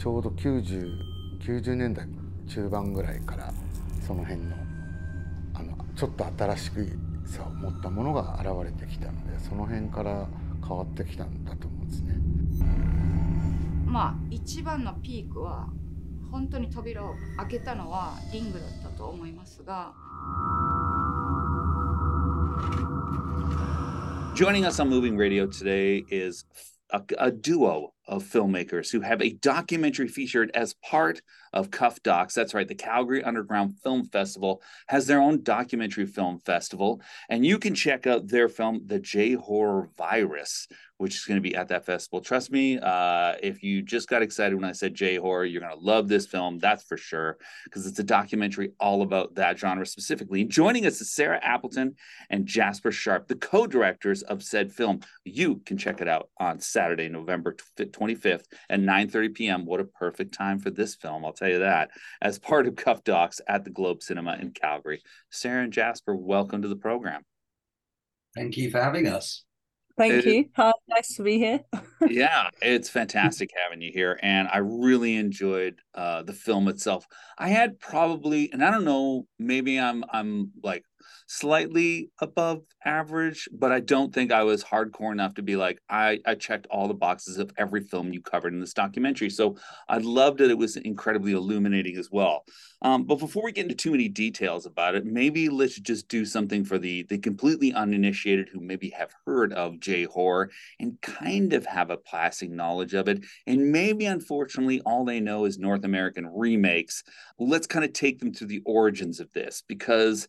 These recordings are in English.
ちょうど 90, 90年代中盤ぐらいからその辺のあのちょっと新しくさを持ったものが現れてきたのでその辺から変わってきたんだと思うんですね。まあ一番のピークは本当に扉を開けたのはリングだったと思いますが。Joining us on Moving Radio today is a, a, duo of filmmakers who have a documentary featured as part of Cuff Docs. That's right, the Calgary Underground Film Festival has their own documentary film festival, and you can check out their film, The J Horror Virus, which is going to be at that festival. Trust me, uh, if you just got excited when I said J horror, you're going to love this film. That's for sure, because it's a documentary all about that genre specifically. And Joining us is Sarah Appleton and Jasper Sharp, the co-directors of said film. You can check it out on Saturday, November 25th at 9:30 p.m. What a perfect time for this film! I'll tell you that. As part of Cuff Docs at the Globe Cinema in Calgary, Sarah and Jasper, welcome to the program. Thank you for having us. Thank it, you. Hi, nice to be here. yeah, it's fantastic having you here, and I really enjoyed uh, the film itself. I had probably, and I don't know, maybe I'm I'm like slightly above average, but I don't think I was hardcore enough to be like, I, I checked all the boxes of every film you covered in this documentary. So I loved it. It was incredibly illuminating as well. Um, but before we get into too many details about it, maybe let's just do something for the the completely uninitiated who maybe have heard of J horror and kind of have a passing knowledge of it. And maybe unfortunately all they know is North American remakes. Let's kind of take them through the origins of this because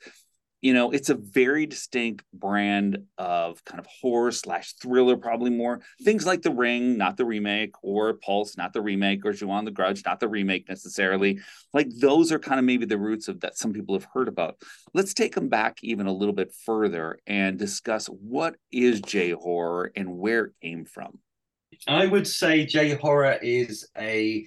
you know it's a very distinct brand of kind of horror slash thriller probably more. Things like the ring not the remake or pulse not the remake or Ju-On the grudge not the remake necessarily. Like those are kind of maybe the roots of that some people have heard about. Let's take them back even a little bit further and discuss what is j horror and where it came from. I would say j horror is a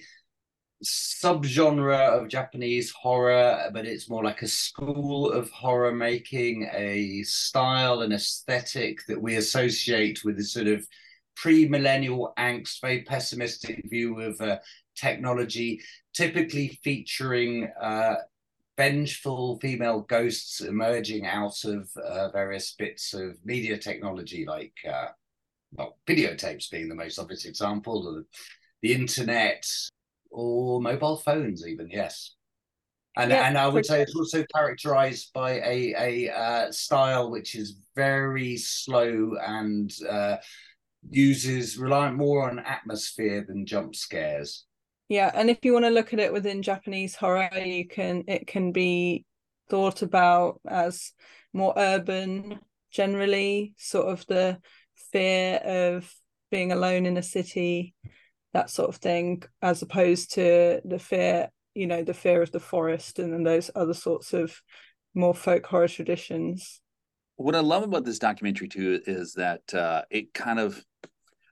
subgenre of Japanese horror, but it's more like a school of horror making, a style and aesthetic that we associate with the sort of pre-millennial angst, very pessimistic view of uh, technology, typically featuring uh, vengeful female ghosts emerging out of uh, various bits of media technology, like uh, well, videotapes being the most obvious example, the internet, or mobile phones, even yes. And yeah, and I would say it's also characterized by a a uh, style which is very slow and uh, uses reliant more on atmosphere than jump scares. Yeah, and if you want to look at it within Japanese horror, you can it can be thought about as more urban, generally, sort of the fear of being alone in a city that sort of thing, as opposed to the fear, you know, the fear of the forest and then those other sorts of more folk horror traditions. What I love about this documentary too is that uh, it kind of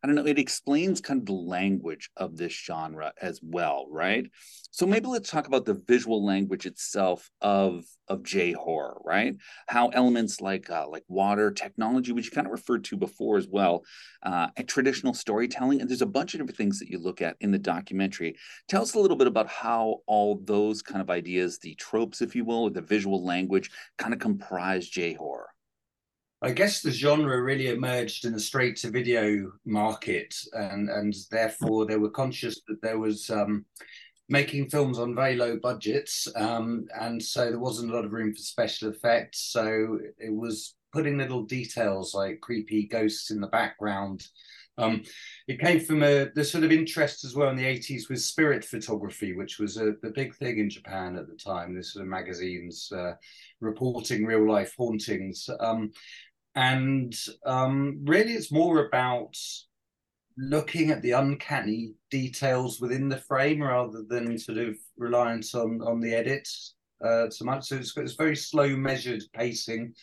I don't know, it explains kind of the language of this genre as well, right? So maybe let's talk about the visual language itself of of J horror, right? How elements like uh, like water, technology, which you kind of referred to before as well, uh, and traditional storytelling, and there's a bunch of different things that you look at in the documentary. Tell us a little bit about how all those kind of ideas, the tropes, if you will, or the visual language, kind of comprise J horror. I guess the genre really emerged in the straight to video market, and and therefore they were conscious that there was um, making films on very low budgets, um, and so there wasn't a lot of room for special effects. So it was putting little details like creepy ghosts in the background. Um, it came from a the sort of interest as well in the 80s with spirit photography, which was a the big thing in Japan at the time. This sort of magazines uh, reporting real life hauntings. Um, and um, really it's more about looking at the uncanny details within the frame rather than sort of reliance on on the edit uh, so much. So it's, it's very slow, measured pacing,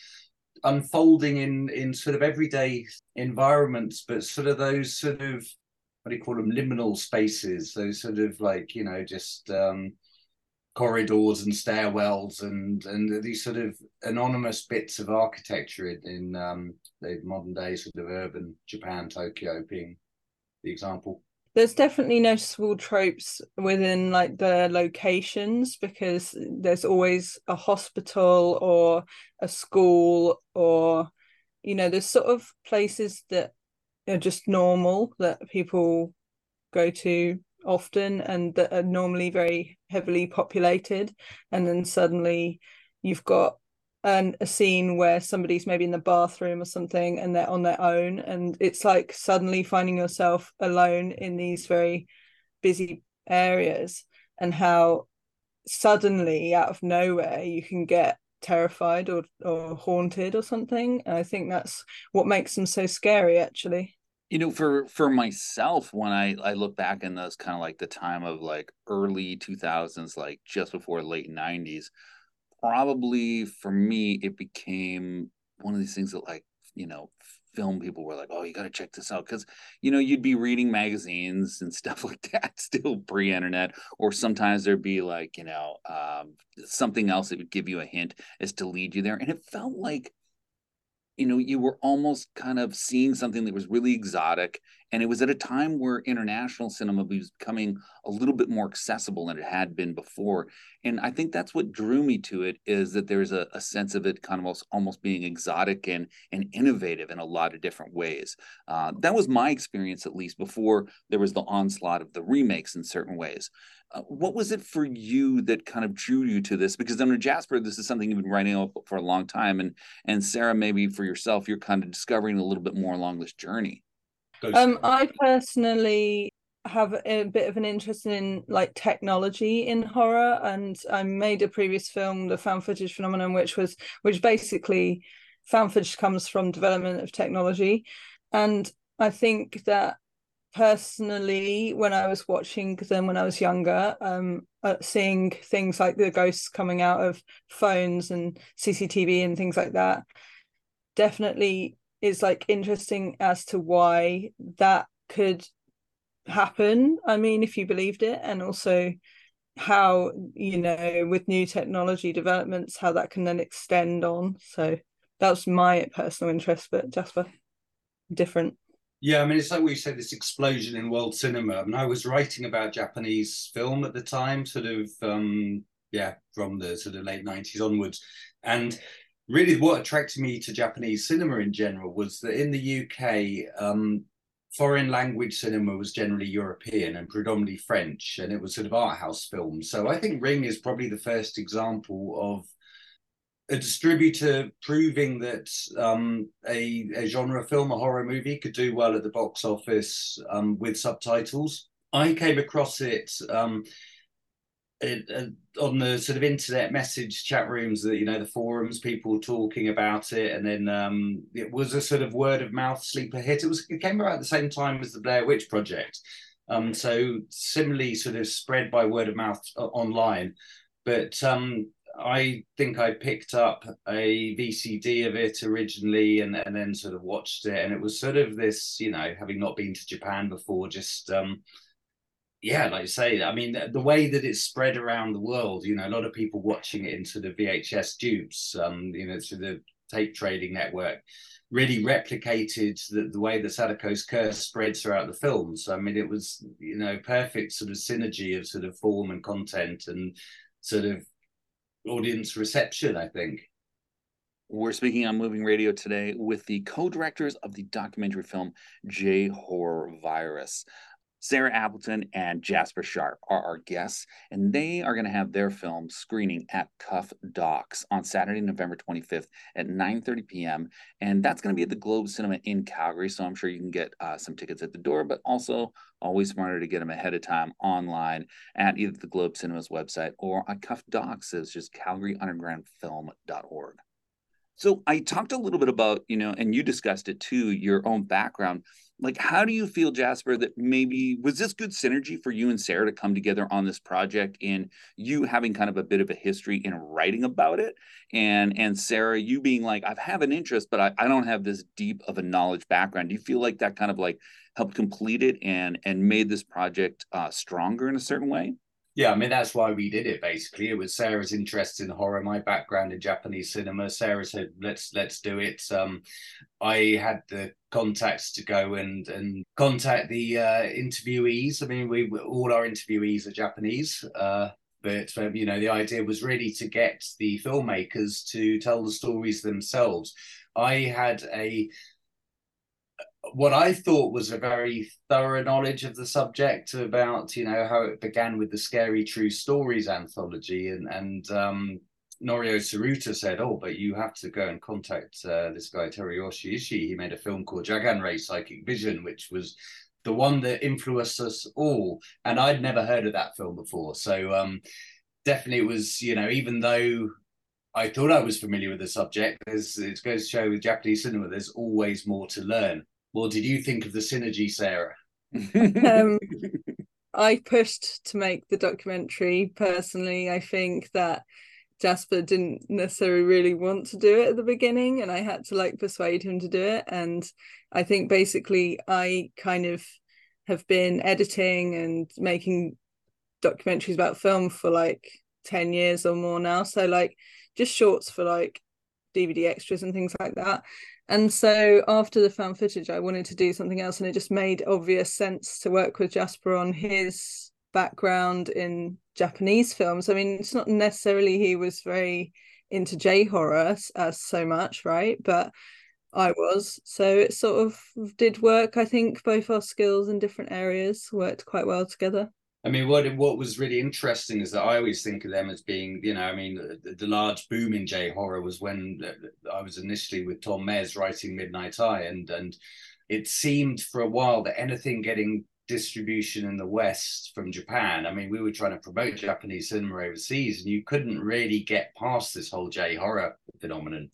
unfolding in in sort of everyday environments, but sort of those sort of what do you call them liminal spaces, those sort of like you know just um, corridors and stairwells and and these sort of anonymous bits of architecture in, um, the modern day sort of urban Japan, Tokyo being the example. there's definitely noticeable tropes within like the locations because there's always a hospital or a school or you know there's sort of places that are just normal that people go to often and that are normally very heavily populated. And then suddenly you've got an, a scene where somebody's maybe in the bathroom or something and they're on their own. And it's like suddenly finding yourself alone in these very busy areas and how suddenly out of nowhere you can get terrified or or haunted or something. And i think that's what makes them so scary actually you know for for myself when i i look back in those kind of like the time of like early 2000s like just before late 90s probably for me it became one of these things that like you know film people were like oh you got to check this out because you know you'd be reading magazines and stuff like that still pre-internet or sometimes there'd be like you know um, something else that would give you a hint as to lead you there and it felt like you know you were almost kind of seeing something that was really exotic and it was at a time where international cinema was becoming a little bit more accessible than it had been before and i think that's what drew me to it is that there's a, a sense of it kind of almost, almost being exotic and and innovative in a lot of different ways uh, that was my experience at least before there was the onslaught of the remakes in certain ways uh, what was it for you that kind of drew you to this? Because under Jasper, this is something you've been writing up for a long time, and and Sarah, maybe for yourself, you're kind of discovering a little bit more along this journey. Um, I personally have a bit of an interest in like technology in horror, and I made a previous film, the found footage phenomenon, which was which basically found footage comes from development of technology, and I think that personally when i was watching them when i was younger um uh, seeing things like the ghosts coming out of phones and cctv and things like that definitely is like interesting as to why that could happen i mean if you believed it and also how you know with new technology developments how that can then extend on so that's my personal interest but jasper different yeah, I mean, it's like we said, this explosion in world cinema. I mean, I was writing about Japanese film at the time, sort of, um, yeah, from the sort of late 90s onwards. And really, what attracted me to Japanese cinema in general was that in the UK, um, foreign language cinema was generally European and predominantly French, and it was sort of art house films. So I think Ring is probably the first example of a distributor proving that um, a, a, genre film, a horror movie, could do well at the box office um, with subtitles. I came across it, um, it uh, on the sort of internet message chat rooms, that you know the forums, people talking about it, and then um, it was a sort of word of mouth sleeper hit. It was it came about at the same time as the Blair Witch Project, um, so similarly sort of spread by word of mouth uh, online. But um, I think I picked up a VCD of it originally and, and then sort of watched it. And it was sort of this, you know, having not been to Japan before, just, um, yeah, like you say, I mean, the way that it's spread around the world, you know, a lot of people watching it into the VHS dupes, um, you know, through the tape trading network, really replicated the, the way the Sadako's curse spreads throughout the film. So, I mean, it was, you know, perfect sort of synergy of sort of form and content and sort of audience reception, I think. We're speaking on Moving Radio today with the co directors of the documentary film J Horror Virus. Sarah Appleton and Jasper Sharp are our guests, and they are going to have their film screening at Cuff Docs on Saturday, November 25th at 9:30 p.m. And that's going to be at the Globe Cinema in Calgary. So I'm sure you can get uh, some tickets at the door, but also always smarter to get them ahead of time online at either the Globe Cinema's website or at Cuff Docs, It's just CalgaryUndergroundFilm.org. So I talked a little bit about, you know, and you discussed it too, your own background like how do you feel jasper that maybe was this good synergy for you and sarah to come together on this project and you having kind of a bit of a history in writing about it? And and sarah you being like i have an interest but I, I don't have this deep of a knowledge background. Do you feel like that kind of like helped complete it and and made this project uh, stronger in a certain way Yeah, I mean that's why we did it. Basically, it was Sarah's interest in horror, my background in Japanese cinema. Sarah said, "Let's let's do it." Um, I had the contacts to go and and contact the uh, interviewees. I mean, we all our interviewees are Japanese, uh, but um, you know the idea was really to get the filmmakers to tell the stories themselves. I had a what I thought was a very thorough knowledge of the subject about you know how it began with the Scary True Stories anthology and and um, Norio Tsuruta said, "Oh, but you have to go and contact uh, this guy Teruyoshi Ishii. He made a film called Jaganrei Psychic Vision, which was the one that influenced us all." And I'd never heard of that film before, so um, definitely it was you know even though I thought I was familiar with the subject. As it goes to show with Japanese cinema, there's always more to learn. What did you think of the synergy, Sarah? um, I pushed to make the documentary personally. I think that Jasper didn't necessarily really want to do it at the beginning, and I had to like persuade him to do it. And I think basically, I kind of have been editing and making documentaries about film for like 10 years or more now. So, like, just shorts for like DVD extras and things like that. And so after the found footage, I wanted to do something else, and it just made obvious sense to work with Jasper on his background in Japanese films. I mean, it's not necessarily he was very into J horror as so much, right? But I was. So it sort of did work. I think both our skills in different areas worked quite well together. I mean, what what was really interesting is that I always think of them as being, you know, I mean, the, the large boom in J horror was when uh, uh, I was initially with Tom Mes writing Midnight Eye, and and it seemed for a while that anything getting distribution in the West from Japan, I mean, we were trying to promote Japanese cinema overseas, and you couldn't really get past this whole J horror phenomenon.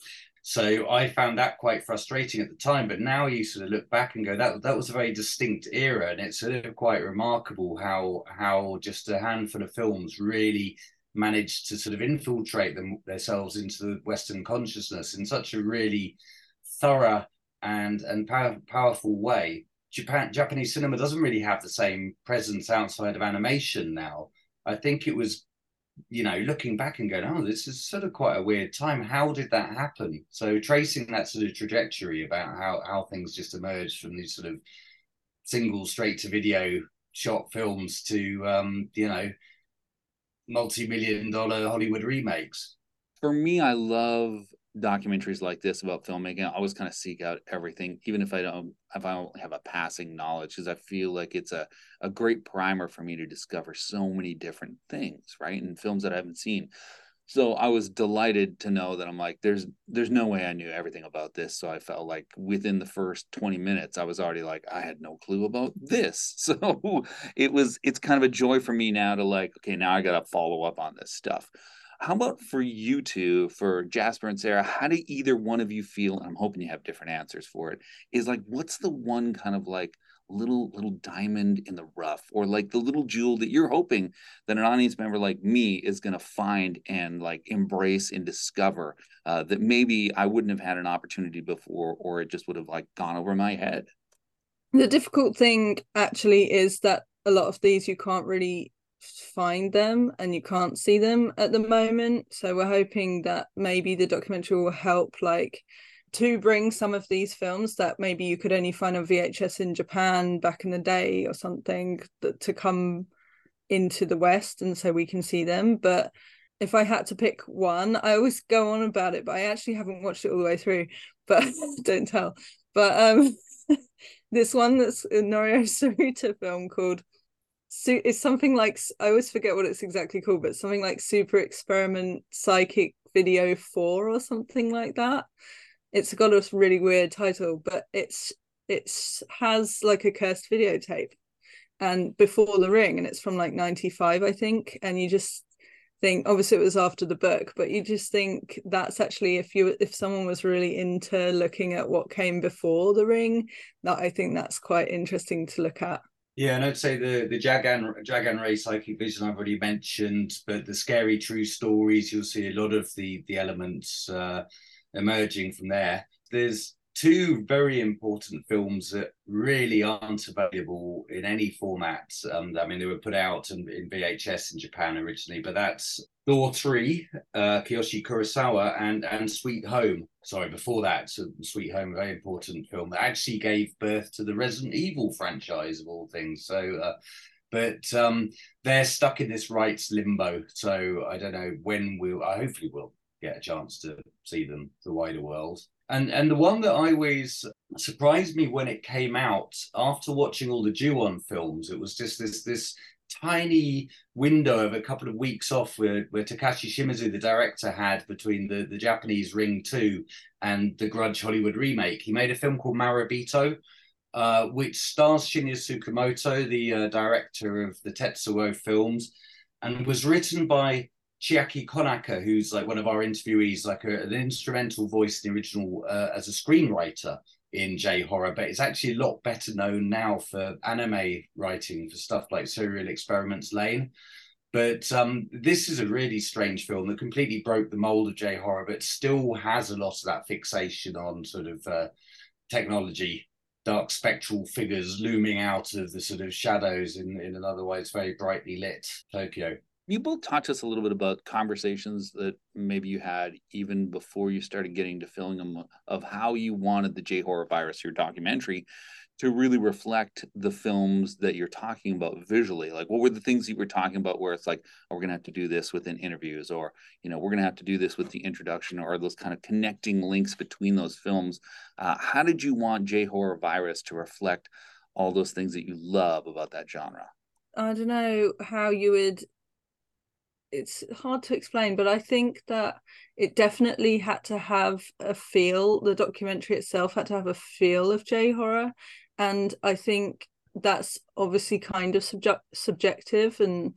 So I found that quite frustrating at the time. But now you sort of look back and go, that that was a very distinct era, and it's sort of quite remarkable how how just a handful of films really managed to sort of infiltrate them themselves into the Western consciousness in such a really thorough and and power, powerful way. Japan Japanese cinema doesn't really have the same presence outside of animation now. I think it was you know, looking back and going, oh, this is sort of quite a weird time. How did that happen? So tracing that sort of trajectory about how how things just emerged from these sort of single straight to video shot films to um, you know, multi-million dollar Hollywood remakes. For me, I love documentaries like this about filmmaking, I always kind of seek out everything, even if I don't if I don't have a passing knowledge, because I feel like it's a, a great primer for me to discover so many different things, right? And films that I haven't seen. So I was delighted to know that I'm like, there's there's no way I knew everything about this. So I felt like within the first 20 minutes, I was already like, I had no clue about this. So it was it's kind of a joy for me now to like, okay, now I gotta follow up on this stuff. How about for you two, for Jasper and Sarah? How do either one of you feel? And I'm hoping you have different answers for it. Is like, what's the one kind of like little little diamond in the rough, or like the little jewel that you're hoping that an audience member like me is going to find and like embrace and discover uh, that maybe I wouldn't have had an opportunity before, or it just would have like gone over my head. The difficult thing actually is that a lot of these you can't really find them and you can't see them at the moment. So we're hoping that maybe the documentary will help like to bring some of these films that maybe you could only find on VHS in Japan back in the day or something that to come into the West and so we can see them. But if I had to pick one I always go on about it but I actually haven't watched it all the way through but don't tell. But um this one that's a Norio Tsuruta film called so it's something like I always forget what it's exactly called, but something like Super Experiment Psychic Video Four or something like that. It's got a really weird title, but it's it's has like a cursed videotape and before the ring and it's from like 95 i think and you just think obviously it was after the book but you just think that's actually if you if someone was really into looking at what came before the ring that i think that's quite interesting to look at yeah, and I'd say the the Jagan Jaganrei psychic vision I've already mentioned, but the scary true stories you'll see a lot of the the elements uh, emerging from there. There's two very important films that really aren't available in any format. Um, I mean, they were put out in, in, VHS in Japan originally, but that's Door 3, uh, Kiyoshi Kurosawa, and, and Sweet Home. Sorry, before that, so Sweet Home, very important film that actually gave birth to the Resident Evil franchise, of all things. So, uh, but um, they're stuck in this rights limbo. So I don't know when we'll, I hopefully will get a chance to see them, the wider world. And and the one that always surprised me when it came out after watching all the Ju-on films, it was just this this tiny window of a couple of weeks off where, where Takashi Shimizu, the director, had between the, the Japanese Ring 2 and the Grudge Hollywood remake. He made a film called Marebito, uh, which stars Shinya Tsukamoto, the uh, director of the Tetsuo films, and was written by Chiaki Konaka, who's like one of our interviewees, like a, an instrumental voice in the original uh, as a screenwriter in J horror, but it's actually a lot better known now for anime writing for stuff like Serial Experiments Lain. But um, this is a really strange film that completely broke the mold of J horror, but still has a lot of that fixation on sort of uh, technology, dark spectral figures looming out of the sort of shadows in, in an otherwise very brightly lit. Tokyo you both talked to us a little bit about conversations that maybe you had even before you started getting to filming them of how you wanted the J horror virus, your documentary, to really reflect the films that you're talking about visually. Like, what were the things you were talking about where it's like, oh, we're going to have to do this within interviews, or, you know, we're going to have to do this with the introduction, or those kind of connecting links between those films. Uh, how did you want J horror virus to reflect all those things that you love about that genre? I don't know how you would it's hard to explain, but I think that it definitely had to have a feel. The documentary itself had to have a feel of J horror, and I think that's obviously kind of subject subjective and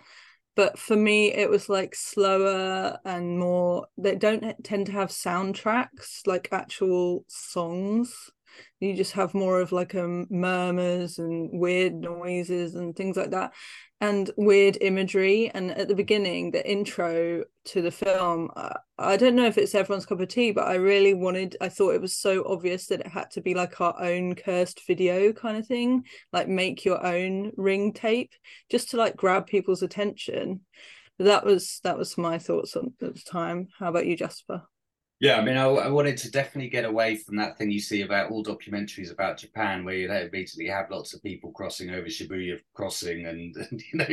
but for me it was like slower and more they don't tend to have soundtracks like actual songs you just have more of like a um, murmurs and weird noises and things like that and weird imagery. And at the beginning the intro to the film uh, i don't know if it's everyone's cup of tea but i really wanted i thought it was so obvious that it had to be like our own cursed video kind of thing like make your own ring tape just to like grab people's attention. That was that was my thoughts on at the time. How about you jasper yeah, I mean, I, I, wanted to definitely get away from that thing you see about all documentaries about Japan, where you basically have lots of people crossing over Shibuya Crossing, and, and you know,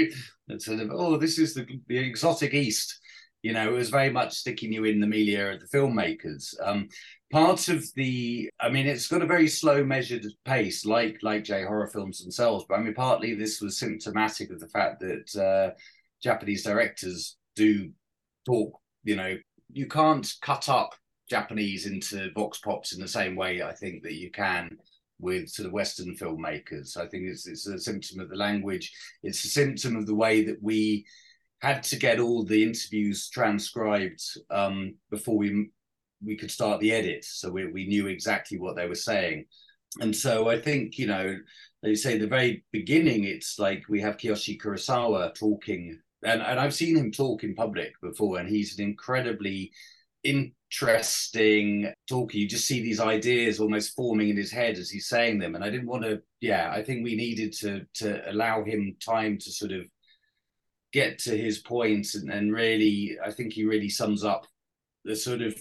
and sort of, oh, this is the, the exotic East. You know, it was very much sticking you in the milieu of the filmmakers. Um, part of the, I mean, it's got a very slow, measured pace, like like J horror films themselves. But I mean, partly this was symptomatic of the fact that uh, Japanese directors do talk you know you can't cut up Japanese into vox pops in the same way I think that you can with sort of Western filmmakers. I think it's it's a symptom of the language. It's a symptom of the way that we had to get all the interviews transcribed um, before we we could start the edit, so we we knew exactly what they were saying. And so I think you know they say the very beginning, it's like we have Kiyoshi Kurosawa talking and, and I've seen him talk in public before, and he's an incredibly interesting talker. You just see these ideas almost forming in his head as he's saying them. And I didn't want to, yeah, I think we needed to to allow him time to sort of get to his point and, and really I think he really sums up the sort of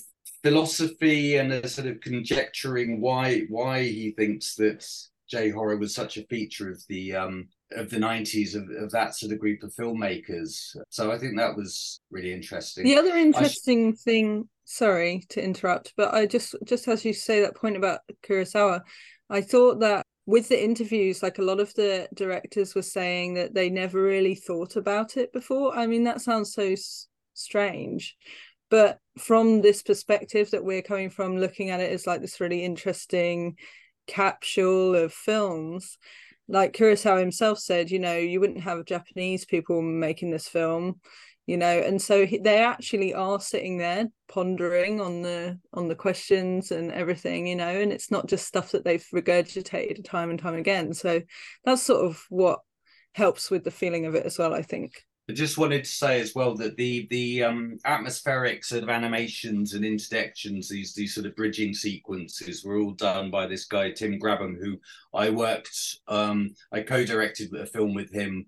philosophy and the sort of conjecturing why why he thinks that J horror was such a feature of the um of the 90s of, of that sort of group of filmmakers. So i think that was really interesting. The other interesting sh- thing sorry to interrupt but i just just as you say that point about kurosawa i thought that with the interviews like a lot of the directors were saying that they never really thought about it before. I mean that sounds so s- strange but from this perspective that we're coming from looking at it as like this really interesting capsule of films like Kurosawa himself said, you know, you wouldn't have Japanese people making this film, you know, and so he, they actually are sitting there pondering on the on the questions and everything, you know, and it's not just stuff that they've regurgitated time and time again. So that's sort of what helps with the feeling of it as well, I think. I just wanted to say as well that the the um, atmospheric sort of animations and interjections, these these sort of bridging sequences, were all done by this guy Tim Grabham, who I worked, um, I co-directed a film with him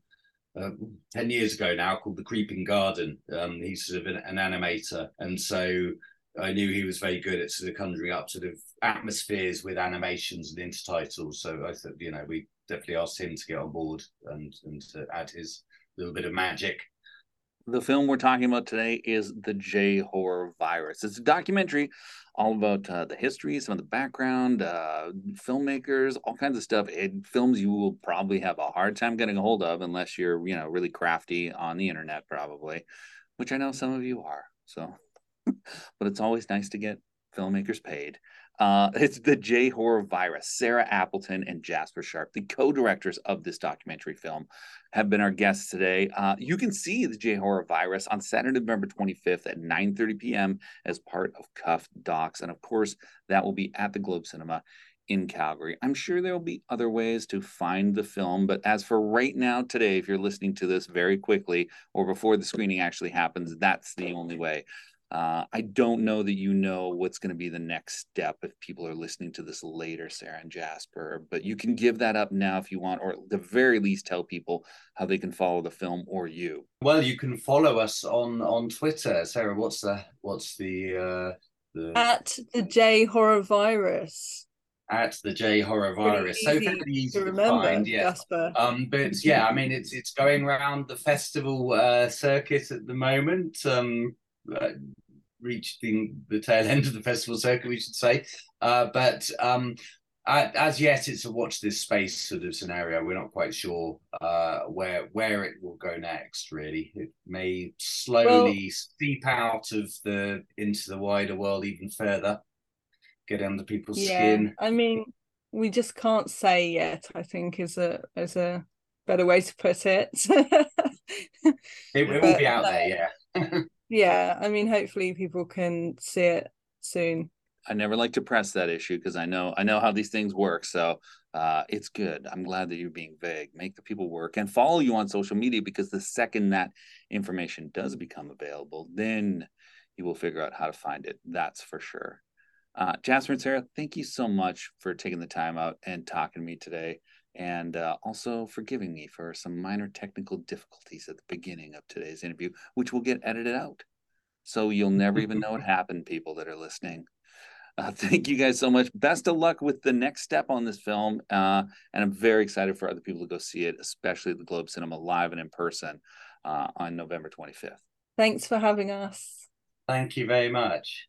uh, ten years ago now called The Creeping Garden. Um, he's sort of an, an animator, and so I knew he was very good at sort of conjuring up sort of atmospheres with animations and intertitles. So I thought, you know, we definitely asked him to get on board and and to add his little bit of magic. The film we're talking about today is The J Horror Virus. It's a documentary all about uh, the history, some of the background, uh, filmmakers, all kinds of stuff. It films you will probably have a hard time getting a hold of unless you're, you know, really crafty on the internet, probably, which I know some of you are. So, but it's always nice to get filmmakers paid. Uh, it's the J Horror Virus. Sarah Appleton and Jasper Sharp, the co-directors of this documentary film, have been our guests today. Uh, you can see the J Horror Virus on Saturday, November 25th at 9:30 p.m. as part of Cuff Docs, and of course, that will be at the Globe Cinema in Calgary. I'm sure there will be other ways to find the film, but as for right now, today, if you're listening to this very quickly or before the screening actually happens, that's the only way. Uh, I don't know that you know what's going to be the next step if people are listening to this later, Sarah and Jasper, but you can give that up now if you want, or at the very least tell people how they can follow the film or you. Well, you can follow us on on Twitter. Sarah, what's the what's the uh the At the J Horror Virus. at the J Horror Virus. So easy fairly easy to to, remember, find, yeah. Jasper. Um, but yeah, I mean, it's it's going around the festival uh, circuit at the moment. Um, uh, reaching the tail end of the festival circuit, we should say. Uh, but um, a- as yet, it's a watch this space sort of scenario. We're not quite sure uh, where where it will go next. Really, it may slowly seep out of the into the wider world even further, get under people's yeah, skin. I mean, we just can't say yet. I think is a is a better way to put it. It, it will be out there, yeah. yeah, I mean, hopefully people can see it soon. I never like to press that issue because I know I know how these things work. So uh, it's good. I'm glad that you're being vague. Make the people work and follow you on social media because the second that information does become available, then you will figure out how to find it. That's for sure. Uh, Jasper and Sarah, thank you so much for taking the time out and talking to me today, and uh, also forgiving me for some minor technical difficulties at the beginning of today's interview, which will get edited out. So you'll never even know it happened, people that are listening. Uh, thank you guys so much. Best of luck with the next step on this film. Uh, and I'm very excited for other people to go see it, especially at the Globe Cinema live and in person uh, on November 25th. Thanks for having us. Thank you very much.